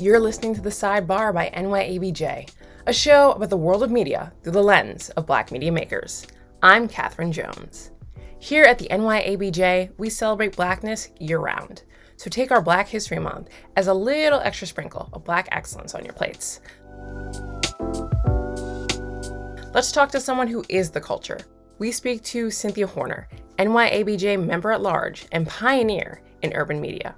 You're listening to The Sidebar by NYABJ, a show about the world of media through the lens of black media makers. I'm Kathryn Jones. Here at the NYABJ, we celebrate blackness year round. So take our Black History Month as a little extra sprinkle of black excellence on your plates. Let's talk to someone who is the culture. We speak to Cynthia Horner, NYABJ member at large and pioneer in urban media.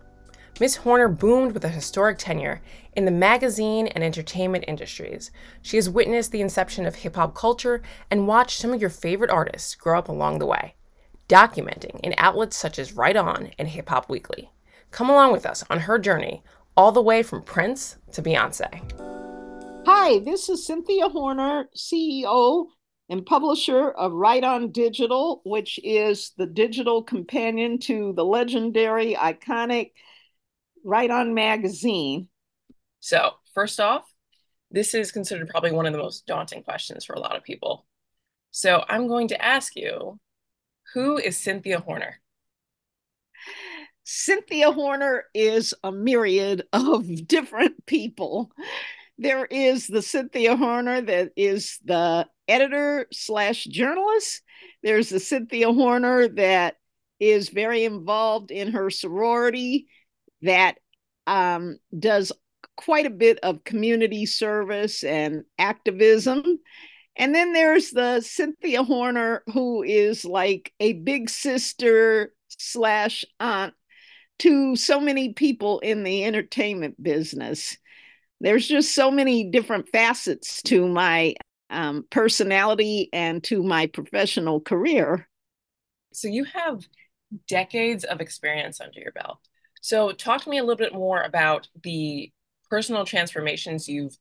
Ms. Horner boomed with a historic tenure in the magazine and entertainment industries. She has witnessed the inception of hip hop culture and watched some of your favorite artists grow up along the way, documenting in outlets such as Right On and Hip Hop Weekly. Come along with us on her journey, all the way from Prince to Beyonce. Hi, this is Cynthia Horner, CEO and publisher of Right On Digital, which is the digital companion to the legendary, iconic Right On magazine. So, first off, this is considered probably one of the most daunting questions for a lot of people. So, I'm going to ask you who is Cynthia Horner? Cynthia Horner is a myriad of different people. There is the Cynthia Horner that is the editor slash journalist. There's the Cynthia Horner that is very involved in her sorority that um, does quite a bit of community service and activism. And then there's the Cynthia Horner, who is like a big sister slash aunt to so many people in the entertainment business. There's just so many different facets to my um, personality and to my professional career. So you have decades of experience under your belt. So, talk to me a little bit more about the personal transformations you've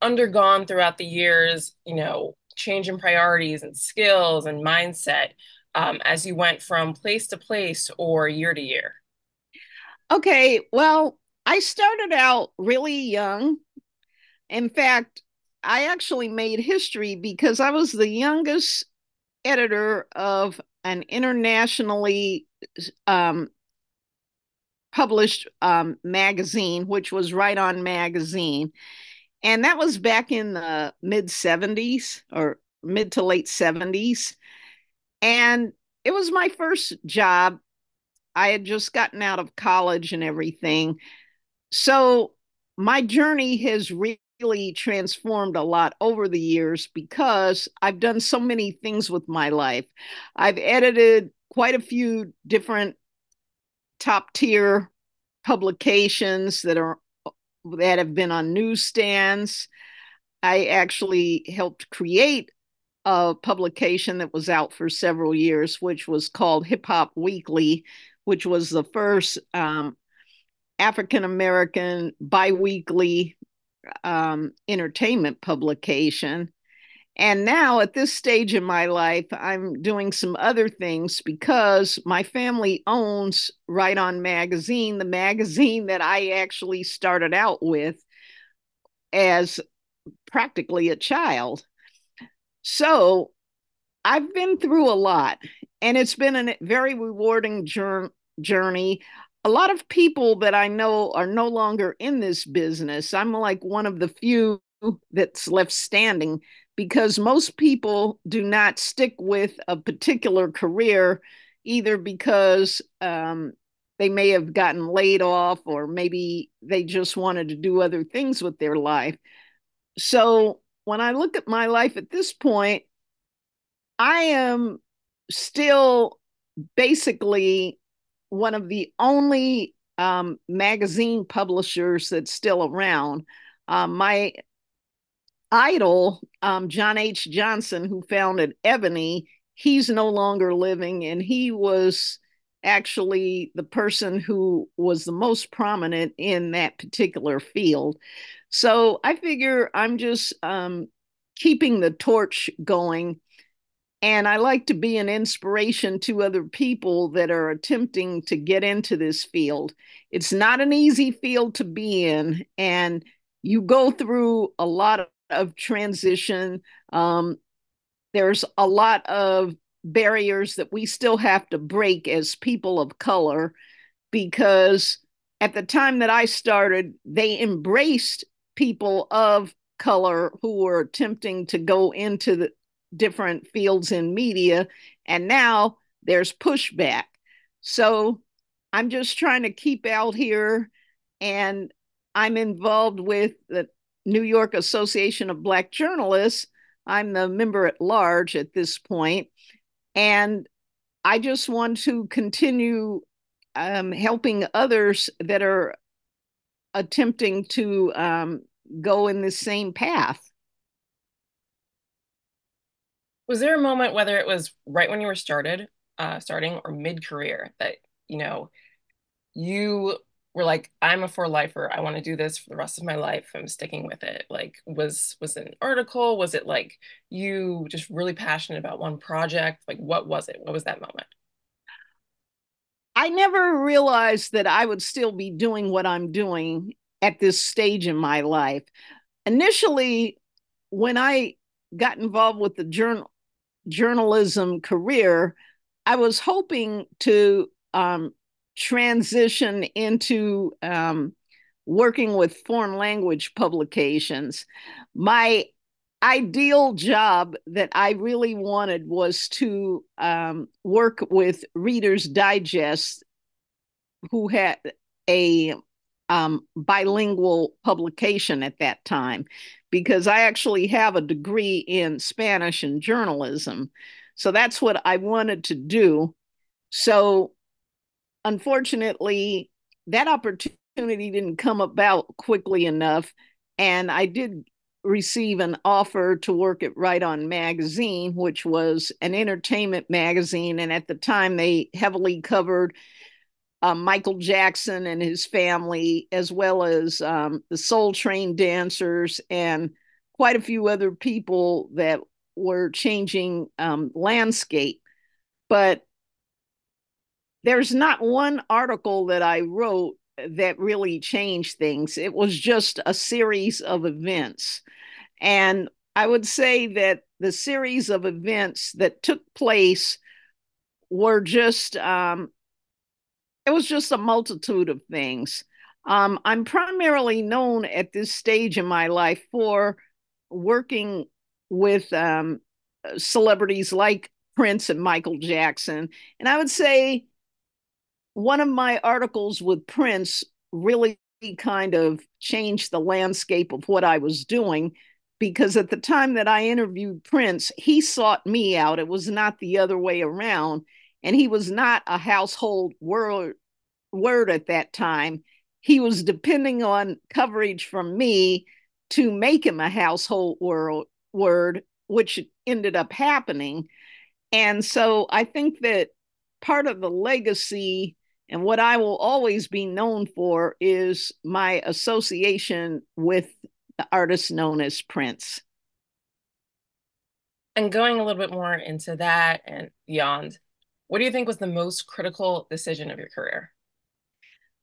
undergone throughout the years, you know, change in priorities and skills and mindset um, as you went from place to place or year to year. Okay, well, I started out really young. In fact, I actually made history because I was the youngest editor of an internationally um, published um, magazine, which was Right On Magazine. And that was back in the mid 70s or mid to late 70s. And it was my first job. I had just gotten out of college and everything. So my journey has really transformed a lot over the years because I've done so many things with my life. I've edited quite a few different top tier publications that are that have been on newsstands. I actually helped create a publication that was out for several years, which was called Hip Hop Weekly, which was the first um, African American biweekly um, entertainment publication. And now at this stage in my life, I'm doing some other things because my family owns Right On Magazine, the magazine that I actually started out with as practically a child. So I've been through a lot, and it's been a very rewarding journey. A lot of people that I know are no longer in this business. I'm like one of the few that's left standing because most people do not stick with a particular career either because um, they may have gotten laid off or maybe they just wanted to do other things with their life. So when I look at my life at this point, I am still basically one of the only um, magazine publishers that's still around. Um, my idol, um, John H. Johnson, who founded Ebony, he's no longer living, and he was actually the person who was the most prominent in that particular field. So I figure I'm just um, keeping the torch going. And I like to be an inspiration to other people that are attempting to get into this field. It's not an easy field to be in. And you go through a lot of transition. Um, there's a lot of barriers that we still have to break as people of color because at the time that I started, they embraced people of color who were attempting to go into the different fields in media. And now there's pushback. So I'm just trying to keep out here and I'm involved with the New York Association of Black Journalists. I'm the member at large at this point, and I just want to continue um, helping others that are attempting to um, go in the same path. Was there a moment, whether it was right when you were started, uh, starting, or mid-career, that you know you were like, I'm a for lifer. I want to do this for the rest of my life. I'm sticking with it. Like, was was it an article? Was it like you just really passionate about one project? Like, what was it? What was that moment? I never realized that I would still be doing what I'm doing at this stage in my life. Initially, when I got involved with the journal journalism career, I was hoping to um, transition into um, working with foreign language publications. My ideal job that I really wanted was to um, work with Reader's Digest, who had a um, bilingual publication at that time, because I actually have a degree in Spanish and journalism. So that's what I wanted to do. So unfortunately, that opportunity didn't come about quickly enough. And I did receive an offer to work at Right On Magazine, which was an entertainment magazine. And at the time, they heavily covered uh, Michael Jackson and his family, as well as um, the Soul Train dancers and quite a few other people that were changing um, landscape. But there's not one article that I wrote that really changed things. It was just a series of events. And I would say that the series of events that took place were just, um, it was just a multitude of things. Um, I'm primarily known at this stage in my life for working with um, celebrities like Prince and Michael Jackson. And I would say one of my articles with Prince really kind of changed the landscape of what I was doing because at the time that I interviewed Prince, he sought me out. It was not the other way around. And he was not a household word, word at that time. He was depending on coverage from me to make him a household world, word, which ended up happening. And so I think that part of the legacy and what I will always be known for is my association with the artist known as Prince. And going a little bit more into that and beyond, what do you think was the most critical decision of your career?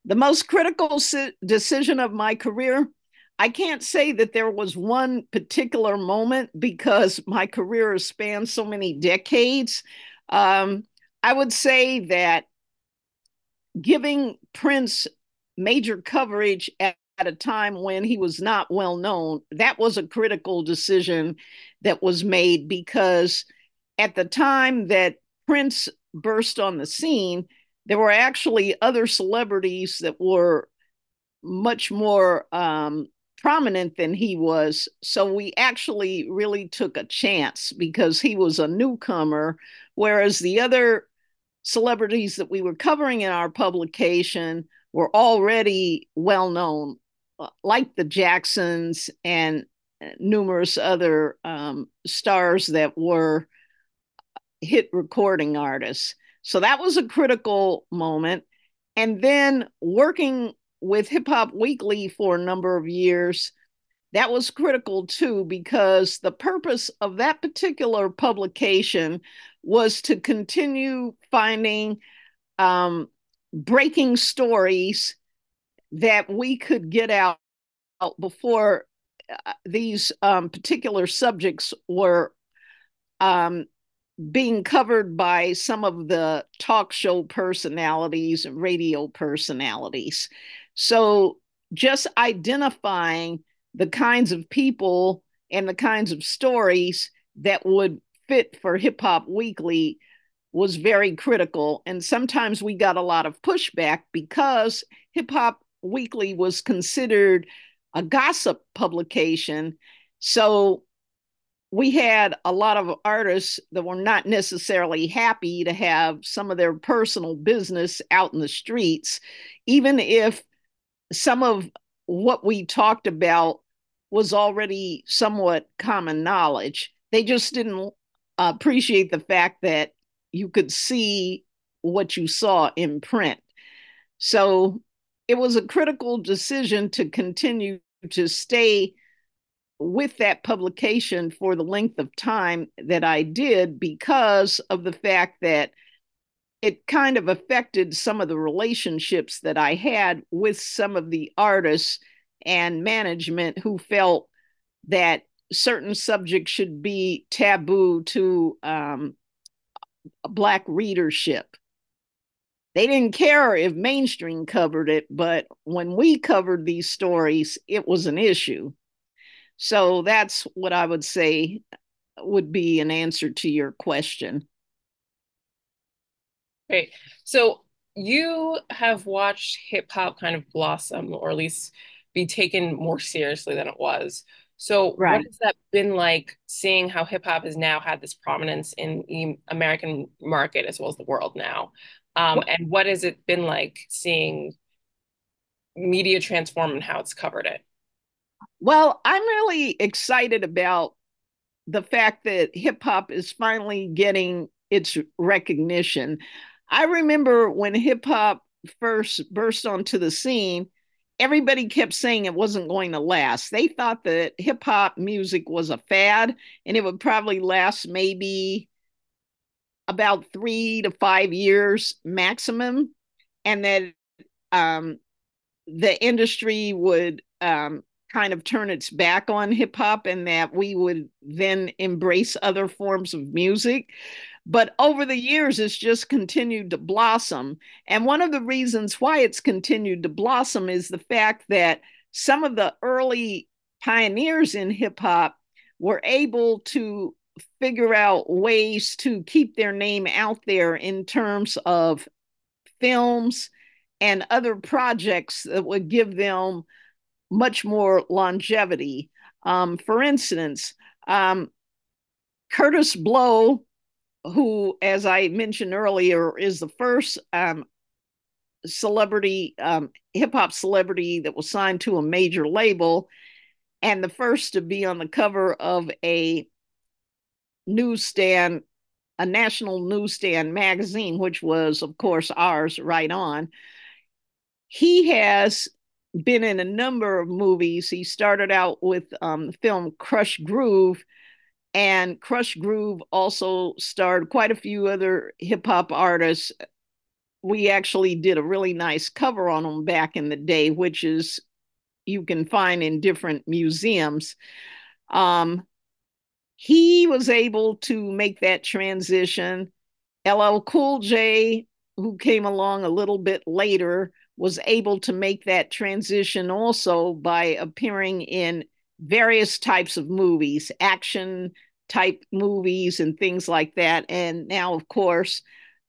The most critical decision of my career, I can't say that there was one particular moment because my career has spanned so many decades. Um, I would say that giving Prince major coverage at, at a time when he was not well known, that was a critical decision that was made because at the time that Prince burst on the scene, there were actually other celebrities that were much more um, prominent than he was. So we actually really took a chance because he was a newcomer, whereas the other celebrities that we were covering in our publication were already well known, uh, like the Jacksons and uh, numerous other um, stars that were hit recording artists. So that was a critical moment. And then working with Hip Hop Weekly for a number of years, that was critical too, because the purpose of that particular publication was to continue finding um, breaking stories that we could get out before uh, these um, particular subjects were um, being covered by some of the talk show personalities and radio personalities. So just identifying the kinds of people and the kinds of stories that would fit for Hip Hop Weekly was very critical. And sometimes we got a lot of pushback because Hip Hop Weekly was considered a gossip publication. So we had a lot of artists that were not necessarily happy to have some of their personal business out in the streets, even if some of what we talked about was already somewhat common knowledge. They just didn't uh, appreciate the fact that you could see what you saw in print. So it was a critical decision to continue to stay with that publication for the length of time that I did because of the fact that it kind of affected some of the relationships that I had with some of the artists and management who felt that certain subjects should be taboo to um, Black readership. They didn't care if mainstream covered it, but when we covered these stories, it was an issue. So that's what I would say would be an answer to your question. Great. So you have watched hip hop kind of blossom, or at least be taken more seriously than it was. So, right. what has that been like seeing how hip hop has now had this prominence in the American market as well as the world now? Um, and what has it been like seeing media transform and how it's covered it? Well, I'm really excited about the fact that hip hop is finally getting its recognition. I remember when hip hop first burst onto the scene, everybody kept saying it wasn't going to last. They thought that hip hop music was a fad and it would probably last maybe about three to five years maximum, and that um, the industry would um, kind of turn its back on hip hop and that we would then embrace other forms of music. But over the years, it's just continued to blossom. And one of the reasons why it's continued to blossom is the fact that some of the early pioneers in hip hop were able to figure out ways to keep their name out there in terms of films and other projects that would give them much more longevity. Um, for instance, um, Kurtis Blow who, as I mentioned earlier, is the first um, celebrity, um, hip hop celebrity that was signed to a major label, and the first to be on the cover of a newsstand, a national newsstand magazine, which was, of course, ours right on. He has been in a number of movies. He started out with um, the film Krush Groove and Krush Groove also starred quite a few other hip hop artists. We actually did a really nice cover on them back in the day, which is you can find in different museums. Um, he was able to make that transition. LL Cool J, who came along a little bit later, was able to make that transition also by appearing in various types of movies, action type movies and things like that. And now, of course,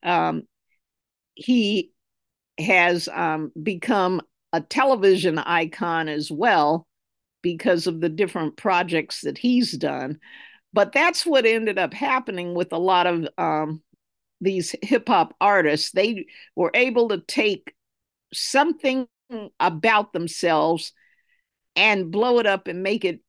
um, he has um, become a television icon as well because of the different projects that he's done. But that's what ended up happening with a lot of um, these hip hop artists. They were able to take something about themselves and blow it up and make it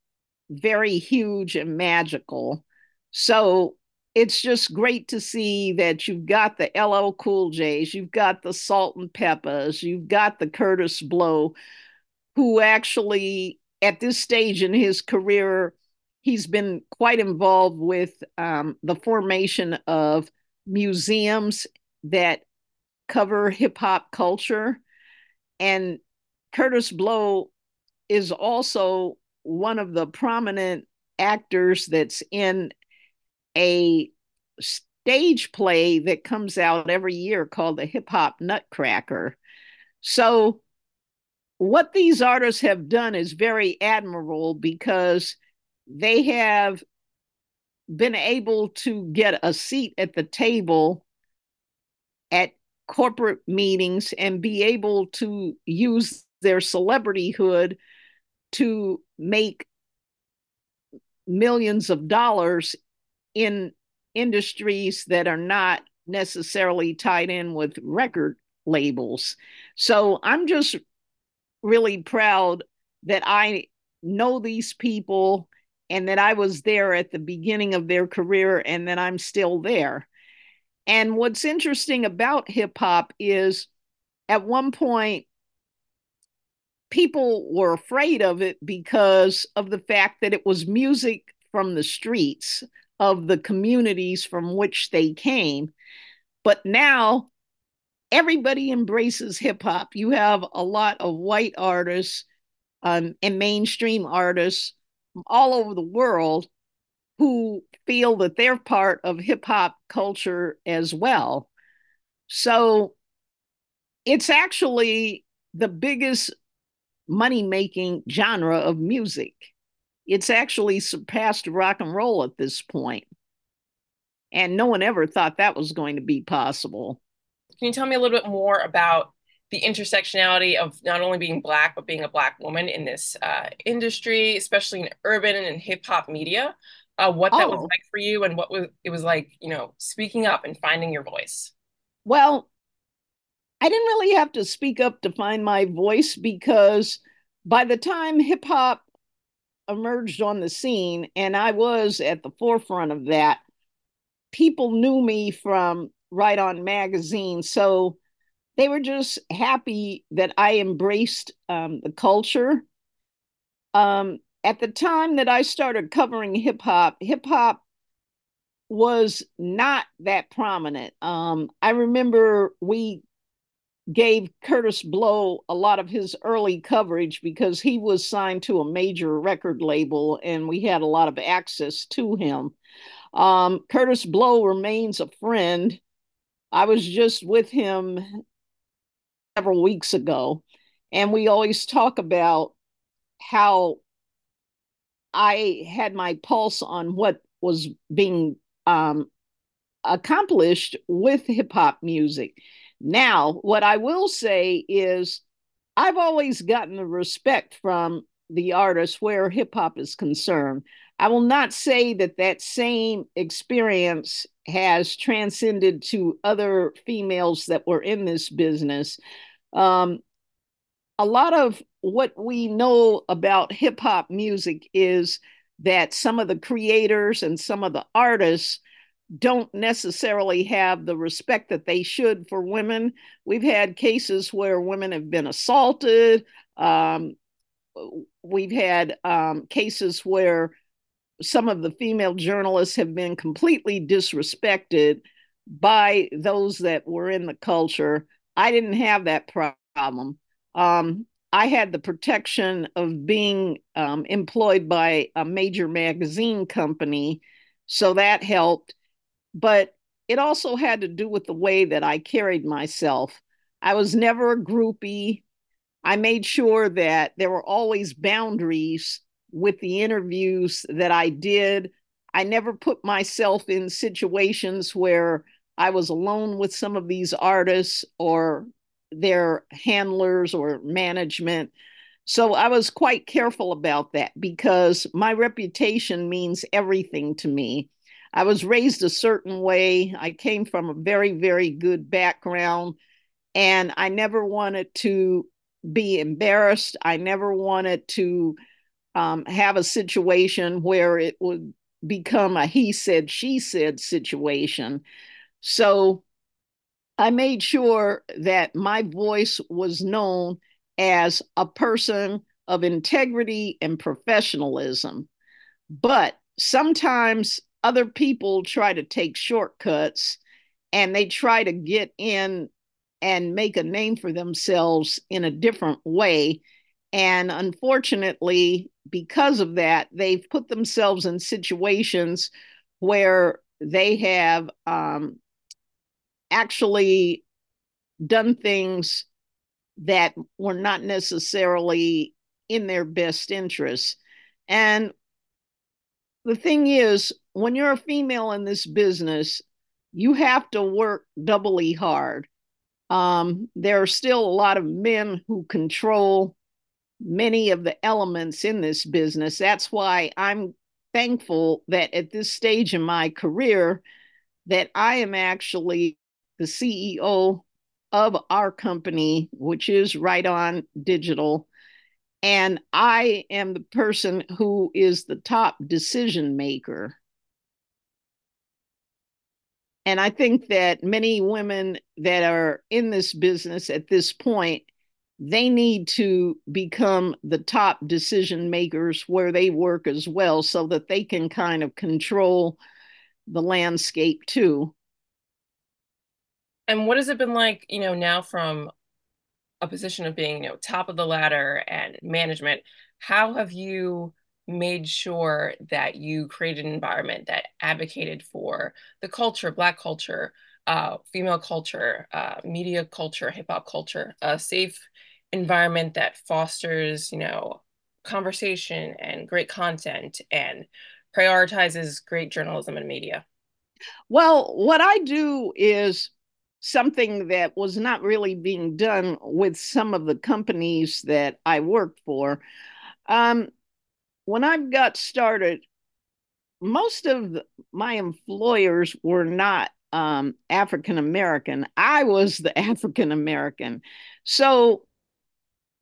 very huge and magical. So it's just great to see that you've got the LL Cool J's, you've got the Salt-N-Pepas, you've got the Kurtis Blow, who actually, at this stage in his career, he's been quite involved with um, the formation of museums that cover hip hop culture. And Kurtis Blow is also one of the prominent actors that's in a stage play that comes out every year called the Hip Hop Nutcracker. So what these artists have done is very admirable because they have been able to get a seat at the table at corporate meetings and be able to use their celebrityhood to make millions of dollars in industries that are not necessarily tied in with record labels. So I'm just really proud that I know these people and that I was there at the beginning of their career and that I'm still there. And what's interesting about hip hop is at one point, people were afraid of it because of the fact that it was music from the streets of the communities from which they came. But now everybody embraces hip hop. You have a lot of white artists um, and mainstream artists all over the world who feel that they're part of hip hop culture as well. So it's actually the biggest money making genre of music. It's actually surpassed rock and roll at this point. And no one ever thought that was going to be possible. Can you tell me a little bit more about the intersectionality of not only being black but being a black woman in this uh, industry, especially in urban and hip hop media? Uh, what that oh. was like for you, and what was it was like, you know, speaking up and finding your voice. Well, I didn't really have to speak up to find my voice because by the time hip hop emerged on the scene, and I was at the forefront of that, people knew me from Right On Magazine. So they were just happy that I embraced um, the culture. Um, at the time that I started covering hip hop, hip hop was not that prominent. Um, I remember we gave Kurtis Blow a lot of his early coverage because he was signed to a major record label and we had a lot of access to him. Um, Kurtis Blow remains a friend. I was just with him several weeks ago, and we always talk about how I had my pulse on what was being um, accomplished with hip hop music. Now, what I will say is, I've always gotten the respect from the artists where hip hop is concerned. I will not say that that same experience has transcended to other females that were in this business. Um, a lot of what we know about hip hop music is that some of the creators and some of the artists don't necessarily have the respect that they should for women. We've had cases where women have been assaulted. Um, we've had um, cases where some of the female journalists have been completely disrespected by those that were in the culture. I didn't have that problem. Um, I had the protection of being um, employed by a major magazine company, so that helped. But it also had to do with the way that I carried myself. I was never a groupie. I made sure that there were always boundaries with the interviews that I did. I never put myself in situations where I was alone with some of these artists or their handlers or management. So I was quite careful about that because my reputation means everything to me. I was raised a certain way. I came from a very, very good background, and I never wanted to be embarrassed. I never wanted to um, have a situation where it would become a he said, she said situation. So I made sure that my voice was known as a person of integrity and professionalism. But sometimes other people try to take shortcuts and they try to get in and make a name for themselves in a different way. And unfortunately, because of that, they've put themselves in situations where they have um, actually done things that were not necessarily in their best interests. And the thing is, when you're a female in this business, you have to work doubly hard. Um, there are still a lot of men who control many of the elements in this business. That's why I'm thankful that at this stage in my career that I am actually the CEO of our company, which is Right On Digital. And I am the person who is the top decision maker. And I think that many women that are in this business at this point, they need to become the top decision makers where they work as well so that they can kind of control the landscape too. And what has it been like, you know, now from a position of being, you know, top of the ladder and management? How have you made sure that you created an environment that advocated for the culture, Black culture, uh, female culture, uh, media culture, hip hop culture, a safe environment that fosters, you know, conversation and great content and prioritizes great journalism and media? Well, what I do is something that was not really being done with some of the companies that I worked for. Um, when I got started, most of my employers were not um, African American. I was the African American. So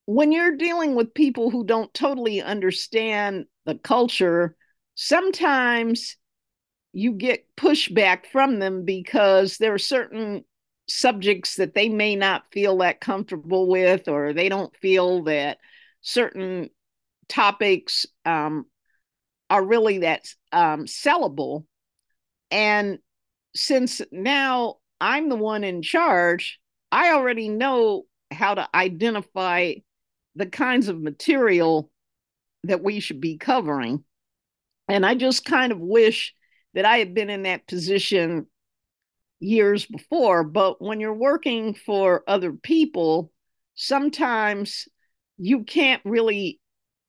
when you're dealing with people who don't totally understand the culture, sometimes you get pushback from them because there are certain subjects that they may not feel that comfortable with, or they don't feel that certain topics um, are really that um, sellable. And since now I'm the one in charge, I already know how to identify the kinds of material that we should be covering. And I just kind of wish that I had been in that position years before. But when you're working for other people, sometimes you can't really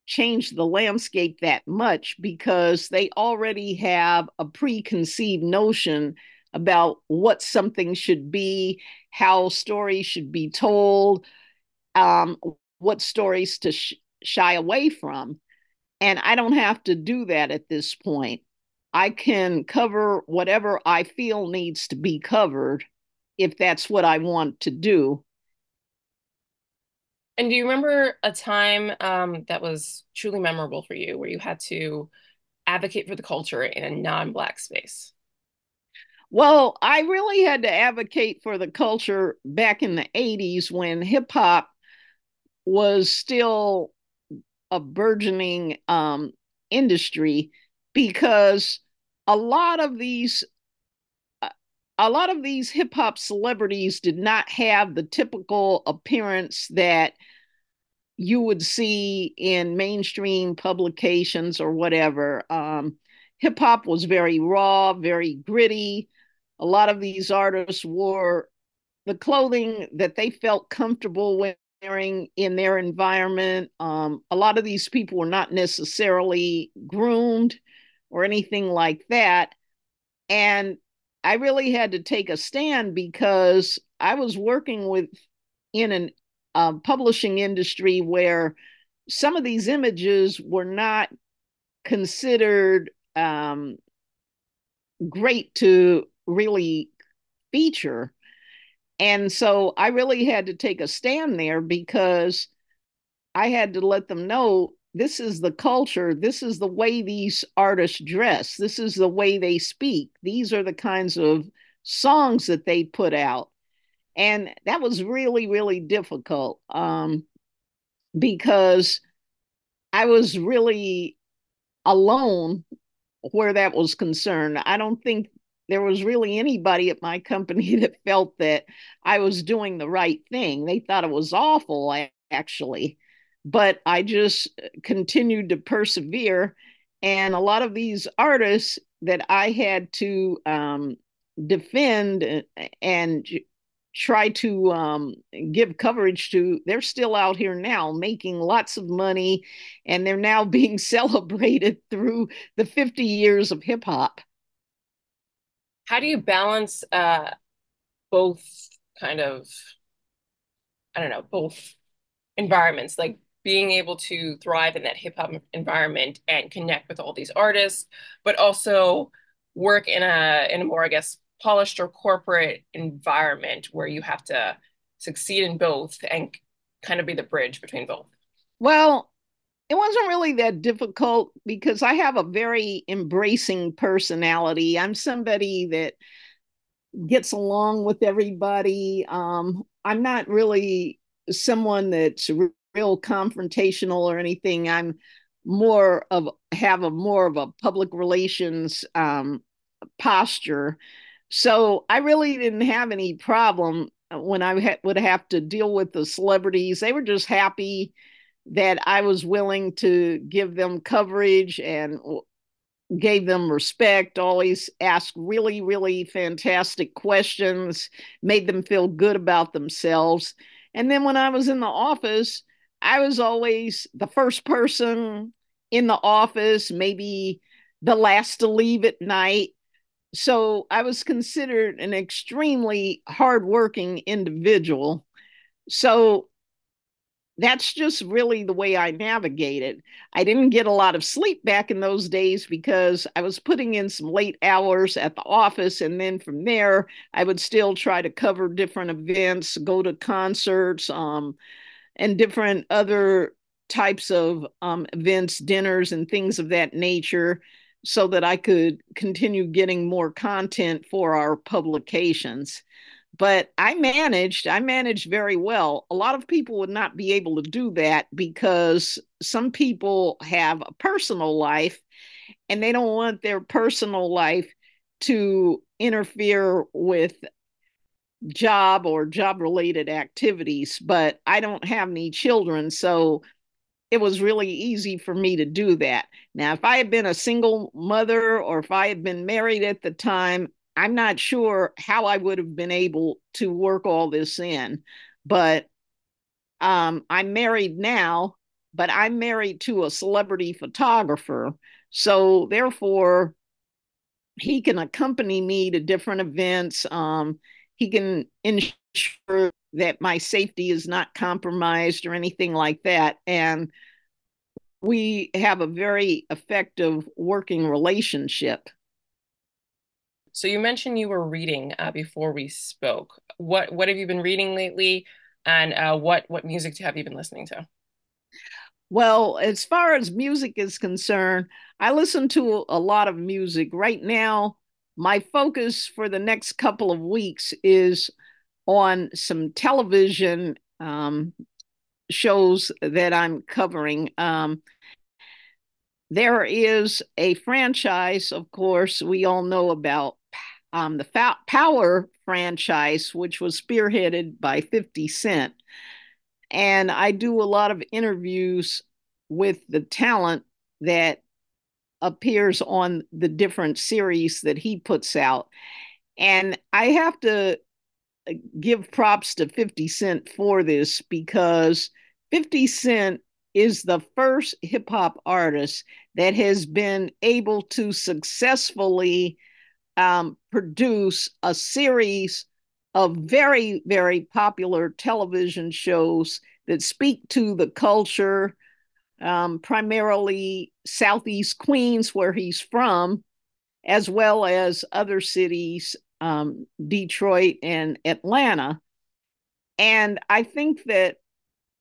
change the landscape that much because they already have a preconceived notion about what something should be, how stories should be told, um, what stories to sh- shy away from. And I don't have to do that at this point. I can cover whatever I feel needs to be covered if that's what I want to do. And do you remember a time um, that was truly memorable for you where you had to advocate for the culture in a non Black space? Well, I really had to advocate for the culture back in the 80s when hip hop was still a burgeoning um, industry because a lot of these a lot of these hip hop celebrities did not have the typical appearance that you would see in mainstream publications or whatever. Um, hip hop was very raw, very gritty. A lot of these artists wore the clothing that they felt comfortable wearing in their environment. Um, a lot of these people were not necessarily groomed or anything like that. And I really had to take a stand because I was working with in an uh, publishing industry where some of these images were not considered um, great to really feature. And so I really had to take a stand there because I had to let them know this is the culture this is the way these artists dress this is the way they speak these are the kinds of songs that they put out. And that was really really difficult um, because i was really alone where that was concerned. I don't think there was really anybody at my company that felt that i was doing the right thing. They thought it was awful actually but I just continued to persevere. And a lot of these artists that I had to um, defend and try to um, give coverage to, they're still out here now making lots of money and they're now being celebrated through the 50 years of hip hop. How do you balance uh, both kind of, I don't know, both environments, like being able to thrive in that hip hop environment and connect with all these artists, but also work in a in a more, I guess, polished or corporate environment where you have to succeed in both and kind of be the bridge between both? Well, it wasn't really that difficult because I have a very embracing personality. I'm somebody that gets along with everybody. Um, I'm not really someone that's real confrontational or anything. I'm more of have a more of a public relations um, posture. So I really didn't have any problem when I ha- would have to deal with the celebrities. They were just happy that I was willing to give them coverage and gave them respect, always asked really, really fantastic questions, made them feel good about themselves. And then when I was in the office, I was always the first person in the office, maybe the last to leave at night. So I was considered an extremely hardworking individual. So that's just really the way I navigated. I didn't get a lot of sleep back in those days because I was putting in some late hours at the office. And then from there, I would still try to cover different events, go to concerts, um, and different other types of um, events, dinners, and things of that nature so that I could continue getting more content for our publications but I managed, I managed very well. A lot of people would not be able to do that because some people have a personal life and they don't want their personal life to interfere with job or job related activities. But I don't have any children. So it was really easy for me to do that. Now, if I had been a single mother or if I had been married at the time, I'm not sure how I would have been able to work all this in, but um, I'm married now, but I'm married to a celebrity photographer. So therefore, he can accompany me to different events. Um, he can ensure that my safety is not compromised or anything like that. And we have a very effective working relationship. So you mentioned you were reading uh, before we spoke. What what have you been reading lately, and uh, what what music have you been listening to? Well, as far as music is concerned, I listen to a lot of music right now. My focus for the next couple of weeks is on some television um, shows that I'm covering. Um, there is a franchise, of course, we all know about um, the Fa- Power franchise, which was spearheaded by 50 Cent. And I do a lot of interviews with the talent that appears on the different series that he puts out. And I have to uh, give props to 50 Cent for this because 50 Cent is the first hip hop artist that has been able to successfully um, produce a series of very, very popular television shows that speak to the culture, um, primarily Southeast Queens, where he's from, as well as other cities, um, Detroit and Atlanta. And I think that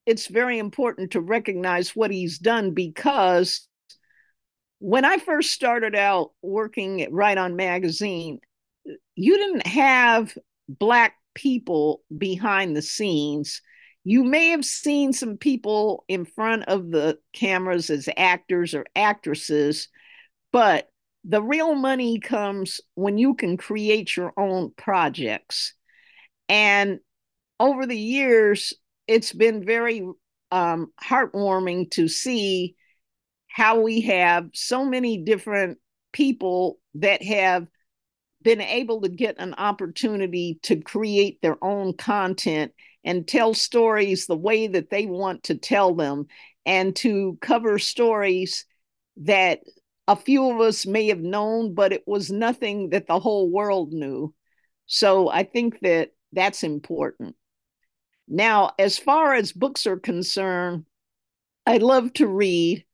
it's very important to recognize what he's done because when I first started out working at Right On Magazine, you didn't have Black people behind the scenes. You may have seen some people in front of the cameras as actors or actresses, but the real money comes when you can create your own projects. And over the years, it's been very um, heartwarming to see how we have so many different people that have been able to get an opportunity to create their own content and tell stories the way that they want to tell them and to cover stories that a few of us may have known, but it was nothing that the whole world knew. So I think that that's important. Now, as far as books are concerned, I love to read.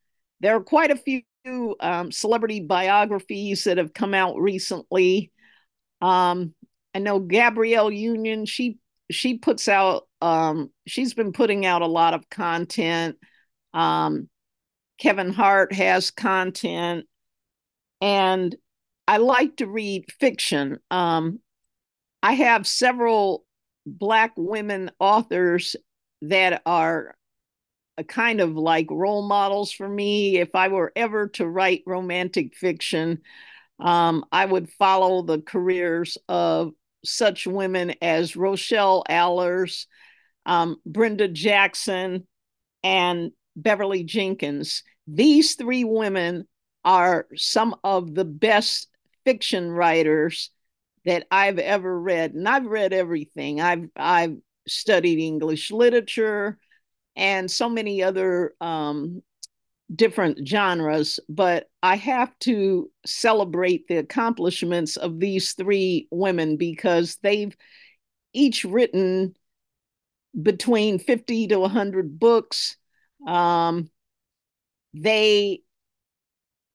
There are quite a few um, celebrity biographies that have come out recently. Um, I know Gabrielle Union. She she puts out. Um, she's been putting out a lot of content. Um, Kevin Hart has content, and I like to read fiction. Um, I have several Black women authors that are a kind of like role models for me. If I were ever to write romantic fiction, um, I would follow the careers of such women as Rochelle Alers, um, Brenda Jackson, and Beverly Jenkins. These three women are some of the best fiction writers that I've ever read, and I've read everything. I've I've studied English literature and so many other um, different genres, but I have to celebrate the accomplishments of these three women because they've each written between 50 to 100 books. Um, they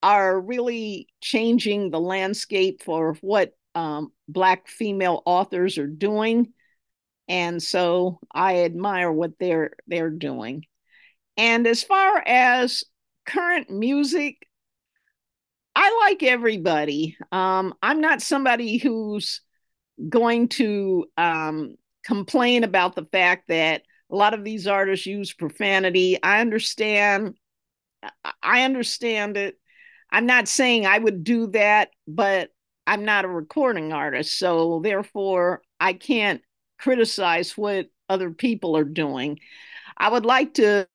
are really changing the landscape for what um, Black female authors are doing. And so I admire what they're they're doing. And as far as current music, I like everybody. Um, I'm not somebody who's going to um, complain about the fact that a lot of these artists use profanity. I understand. I understand it. I'm not saying I would do that, but I'm not a recording artist. So therefore, I can't criticize what other people are doing. I would like to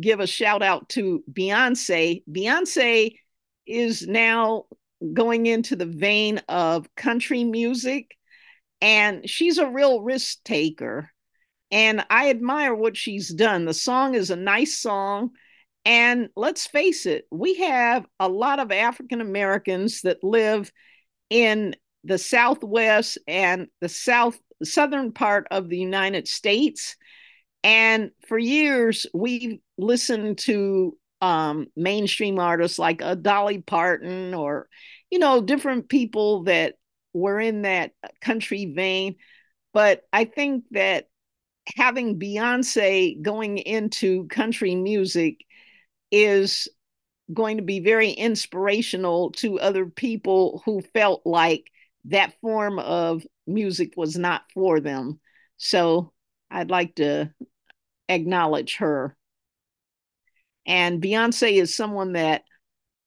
give a shout out to Beyonce. Beyonce is now going into the vein of country music, and she's a real risk taker. And I admire what she's done. The song is a nice song. And let's face it, we have a lot of African Americans that live in the Southwest and the South southern part of the United States. And for years, we listened to um, mainstream artists like a Dolly Parton or, you know, different people that were in that country vein. But I think that having Beyonce going into country music is going to be very inspirational to other people who felt like that form of music was not for them. So I'd like to acknowledge her. And Beyonce is someone that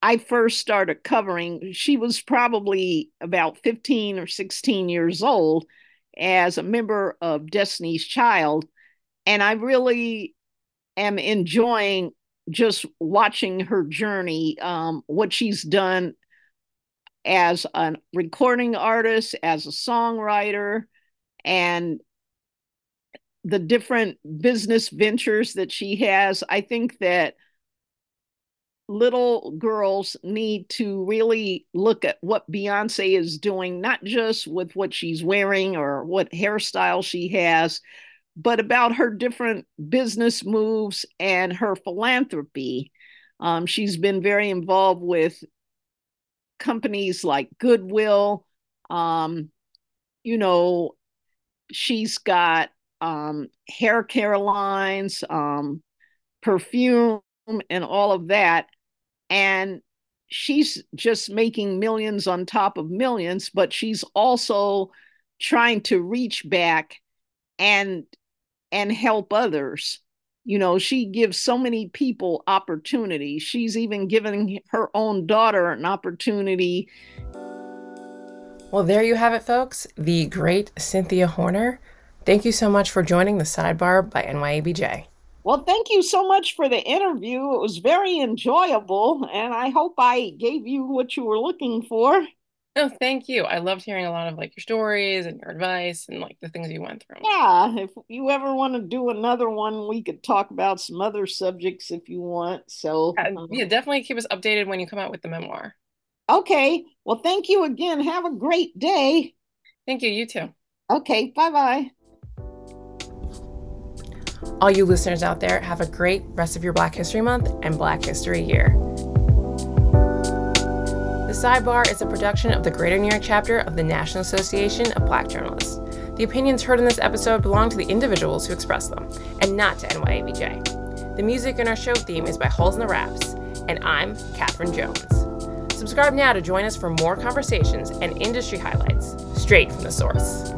I first started covering. She was probably about 15 or 16 years old as a member of Destiny's Child. And I really am enjoying just watching her journey, um, what she's done as a recording artist, as a songwriter, and the different business ventures that she has. I think that little girls need to really look at what Beyonce is doing, not just with what she's wearing or what hairstyle she has, but about her different business moves and her philanthropy. Um, she's been very involved with companies like Goodwill. Um, you know, she's got um, hair care lines, um, perfume, and all of that. And she's just making millions on top of millions, but she's also trying to reach back and and help others. You know she gives so many people opportunity. She's even giving her own daughter an opportunity. Well there you have it folks. The great cynthia horner thank you so much for joining the sidebar by nyabj well thank you so much for the interview it was very enjoyable and i hope i gave you what you were looking for No, thank you. I loved hearing a lot of like your stories and your advice and like the things you went through. Yeah, if you ever want to do another one, we could talk about some other subjects if you want. So, Uh, um, yeah, definitely keep us updated when you come out with the memoir. okay. Well, thank you again. Have a great day. Thank you. You too. Okay, bye bye. All you listeners out there, have a great rest of your Black History Month and Black History Year. The Sidebar is a production of the Greater New York chapter of the National Association of Black Journalists. The opinions heard in this episode belong to the individuals who express them, and not to NYABJ. The music in our show theme is by HoliznaRAPS, and I'm Kathryn Jones. Subscribe now to join us for more conversations and industry highlights straight from the source.